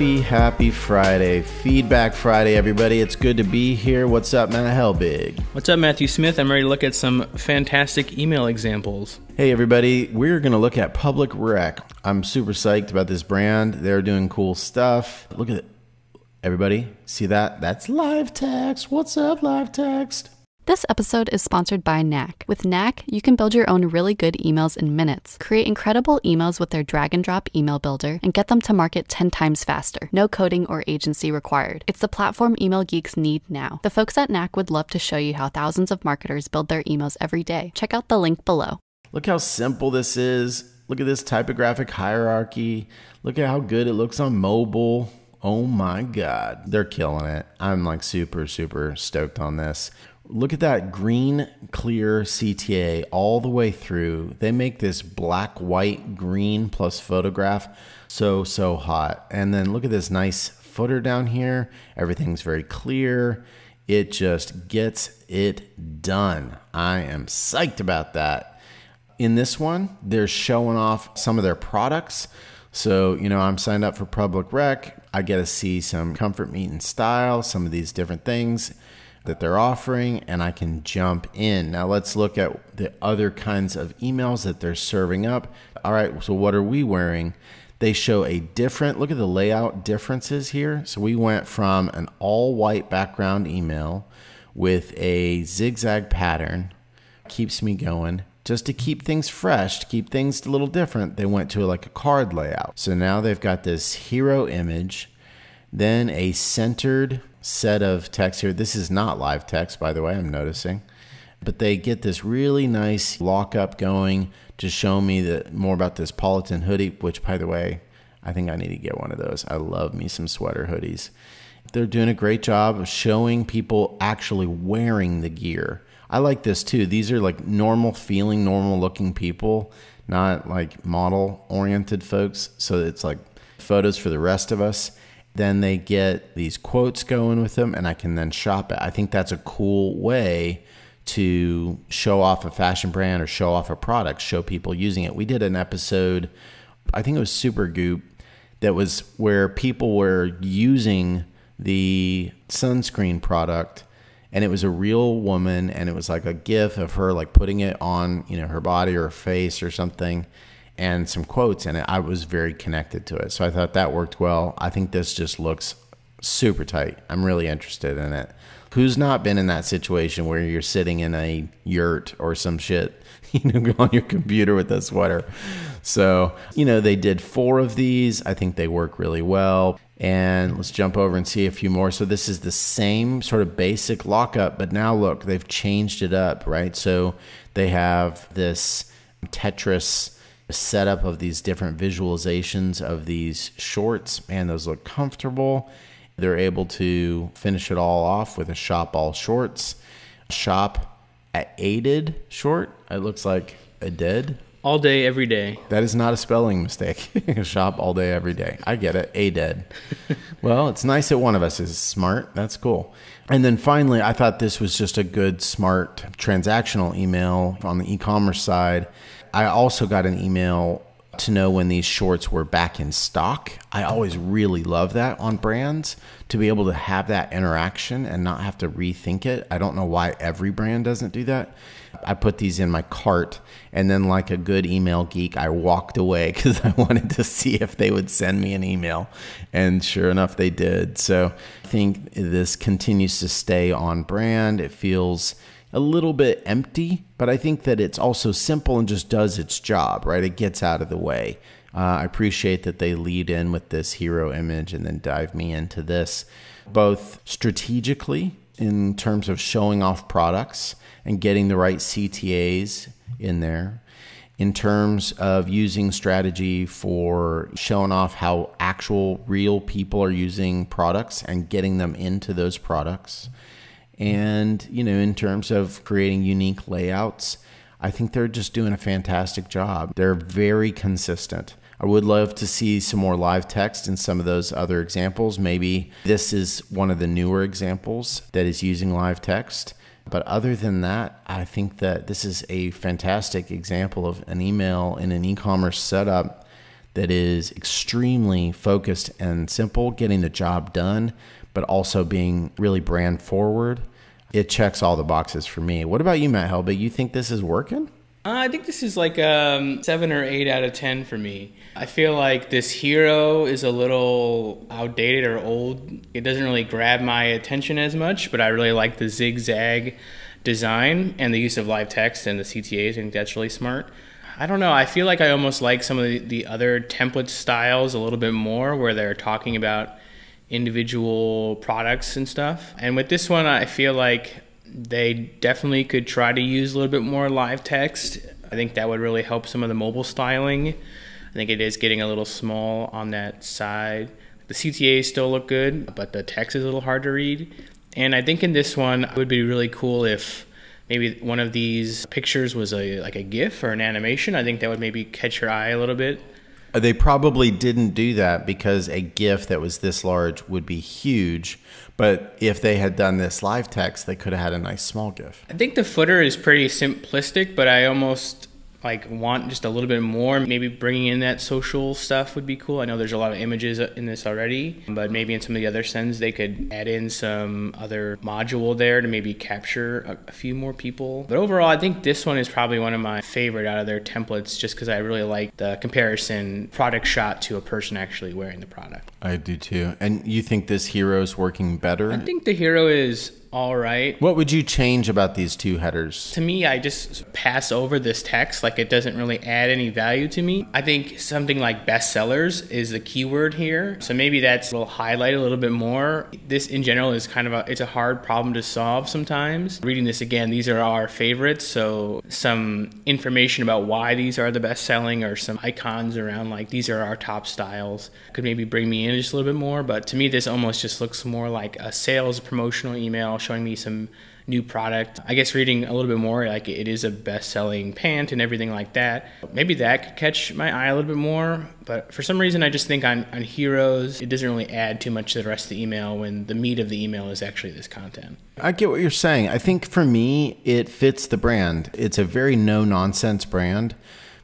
Happy, happy Friday. Feedback Friday, everybody. It's good to be here. What's up, Matt Helbig? What's up, Matthew Smith? I'm ready to look at some fantastic email examples. Hey, everybody. We're going to look at Public Rec. I'm super psyched about this brand. They're doing cool stuff. Look at it. Everybody, see that? That's live text. What's up, live text? This episode is sponsored by Knak. With Knak, you can build your own really good emails in minutes. Create incredible emails with their drag and drop email builder and get them to market 10 times faster. No coding or agency required. It's the platform email geeks need now. The folks at Knak would love to show you how thousands of marketers build their emails every day. Check out the link below. Look how simple this is. Look at this typographic hierarchy. Look at how good it looks on mobile. Oh my God. They're killing it. I'm like super, super stoked on this. Look at that green clear CTA all the way through. They make this black, white, green plus photograph so, so hot. And then look at this nice footer down here. Everything's very clear. It just gets it done. I am psyched about that. In this one, they're showing off some of their products. So, you know, I'm signed up for Public Rec. I get to see some Comfort Meet and Style, some of these different things that they're offering and I can jump in. Now let's look at the other kinds of emails that they're serving up. All right, so what are we wearing? They show a different look at the layout differences here. So we went from an all white background email with a zigzag pattern, keeps me going. Just to keep things fresh, to keep things a little different, they went to like a card layout. So now they've got this hero image, then a centered set of text here. This is not live text, by the way, I'm noticing. But they get this really nice lockup going to show me that more about this Politan hoodie, which, by the way, I think I need to get one of those. I love me some sweater hoodies. They're doing a great job of showing people actually wearing the gear. I like this too. These are like normal feeling, normal looking people, not like model oriented folks. So it's like photos for the rest of us then they get these quotes going with them and I can then shop it. I think that's a cool way to show off a fashion brand or show off a product, show people using it. We did an episode, I think it was Supergoop, that was where people were using the sunscreen product and it was a real woman and it was like a gif of her like putting it on, you know, her body or her face or something and some quotes and. I was very connected to it. So I thought that worked well. I think this just looks super tight. I'm really interested in it. Who's not been in that situation where you're sitting in a yurt or some shit, you know, on your computer with a sweater? So, you know, they did four of these. I think they work really well. And let's jump over and see a few more. So, this is the same sort of basic lockup, but now look, they've changed it up, right? So, they have this Tetris setup of these different visualizations of these shorts. Man, those look comfortable. They're able to finish it all off with a shop all shorts. Shop at aided short. It looks like a dead. All day, every day. That is not a spelling mistake. shop all day, every day. I get it. A dead. well, it's nice that one of us is smart. That's cool. And then finally, I thought this was just a good, smart transactional email on the e commerce side I also got an email to know when these shorts were back in stock. I always really love that on brands to be able to have that interaction and not have to rethink it. I don't know why every brand doesn't do that. I put these in my cart and then, like a good email geek, I walked away because I wanted to see if they would send me an email. And sure enough, they did. So I think this continues to stay on brand. It feels a little bit empty, but I think that it's also simple and just does its job, right? It gets out of the way. Uh, I appreciate that they lead in with this hero image and then dive me into this, both strategically in terms of showing off products and getting the right CTAs in there, in terms of using strategy for showing off how actual real people are using products and getting them into those products and, you know, in terms of creating unique layouts, I think they're just doing a fantastic job. They're very consistent. I would love to see some more live text in some of those other examples. Maybe this is one of the newer examples that is using live text. But other than that, I think that this is a fantastic example of an email in an e commerce setup that is extremely focused and simple, getting the job done, but also being really brand forward. It checks all the boxes for me. What about you, Matt Helbig? You think this is working? Uh, I think this is like um, seven or eight out of ten for me. I feel like this hero is a little outdated or old. It doesn't really grab my attention as much, but I really like the zigzag design and the use of live text and the CTAs. I think that's really smart. I don't know. I feel like I almost like some of the, the other template styles a little bit more, where they're talking about individual products and stuff. And with this one, I feel like they definitely could try to use a little bit more live text. I think that would really help some of the mobile styling. I think it is getting a little small on that side. The CTAs still look good, but the text is a little hard to read. And I think in this one, it would be really cool if maybe one of these pictures was a like a GIF or an animation. I think that would maybe catch your eye a little bit. They probably didn't do that because a GIF that was this large would be huge. But if they had done this live text, they could have had a nice small GIF. I think the footer is pretty simplistic, but I almost like want just a little bit more. Maybe bringing in that social stuff would be cool. I know there's a lot of images in this already but maybe in some of the other sends they could add in some other module there to maybe capture a, a few more people. But overall i think this one is probably one of my favorite out of their templates just because i really like the comparison product shot to a person actually wearing the product. I do too. And you think this hero is working better? I think the hero is all right. What would you change about these two headers? To me, I just pass over this text like it doesn't really add any value to me. I think something like bestsellers is the keyword here. So maybe that's a little highlight a little bit more. This in general is kind of a it's a hard problem to solve sometimes. Reading this again, these are our favorites, so some information about why these are the best selling or some icons around like these are our top styles could maybe bring me in just a little bit more, but to me this almost just looks more like a sales promotional email showing me some new product. I guess reading a little bit more, like it is a best selling pant and everything like that. Maybe that could catch my eye a little bit more. But for some reason, I just think on, on heroes, it doesn't really add too much to the rest of the email when the meat of the email is actually this content. I get what you're saying. I think for me, it fits the brand. It's a very no nonsense brand,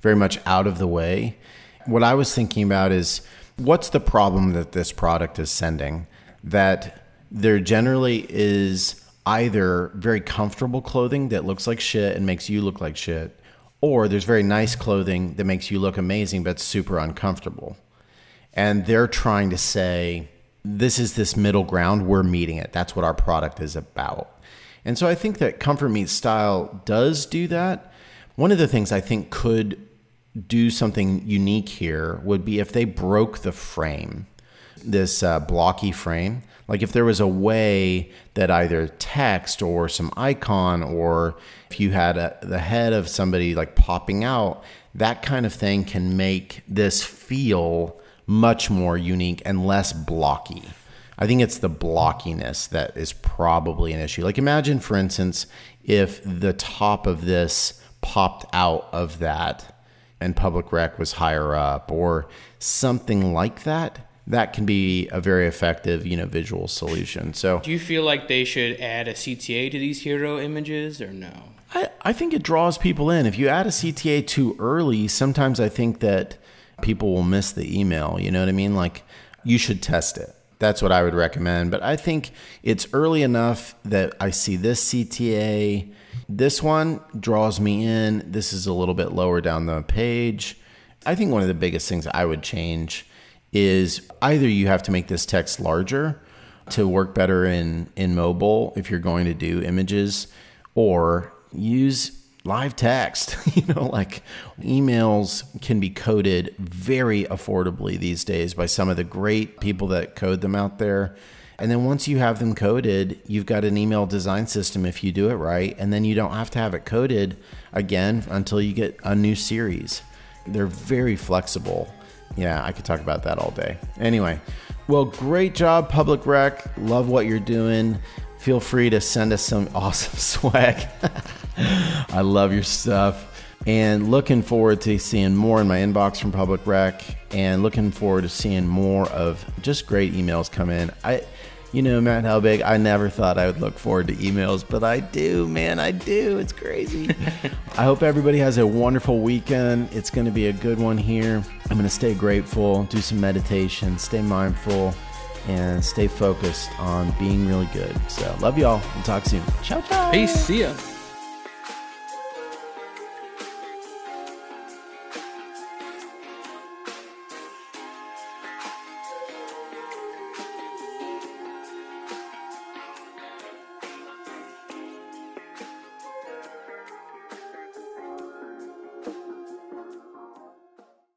very much out of the way. What I was thinking about is what's the problem that this product is sending? That there generally is either very comfortable clothing that looks like shit and makes you look like shit, or there's very nice clothing that makes you look amazing but super uncomfortable. And they're trying to say, this is this middle ground, we're meeting it. That's what our product is about. And so I think that Comfort Meets Style does do that. One of the things I think could do something unique here would be if they broke the frame, this uh, blocky frame like if there was a way that either text or some icon or if you had a, the head of somebody like popping out, that kind of thing can make this feel much more unique and less blocky. I think it's the blockiness that is probably an issue. Like imagine for instance if the top of this popped out of that and public rec was higher up or something like that that can be a very effective, you know, visual solution. So, do you feel like they should add a CTA to these hero images or no? I, I think it draws people in. If you add a CTA too early, sometimes I think that people will miss the email. You know what I mean? Like, you should test it. That's what I would recommend. But I think it's early enough that I see this CTA. This one draws me in. This is a little bit lower down the page. I think one of the biggest things I would change is either you have to make this text larger to work better in in mobile if you're going to do images or use live text. You know like emails can be coded very affordably these days by some of the great people that code them out there. And then once you have them coded you've got an email design system if you do it right and then you don't have to have it coded again until you get a new series. They're very flexible yeah, I could talk about that all day. Anyway, well, great job, Public Rec. Love what you're doing. Feel free to send us some awesome swag. I love your stuff. And looking forward to seeing more in my inbox from Public Rec and looking forward to seeing more of just great emails come in. I You know, Matt Helbig, I never thought I would look forward to emails, but I do, man. I do. It's crazy. I hope everybody has a wonderful weekend. It's going to be a good one here. I'm going to stay grateful, do some meditation, stay mindful, and stay focused on being really good. So, love y'all. We'll talk soon. Ciao, ciao. Peace. See ya.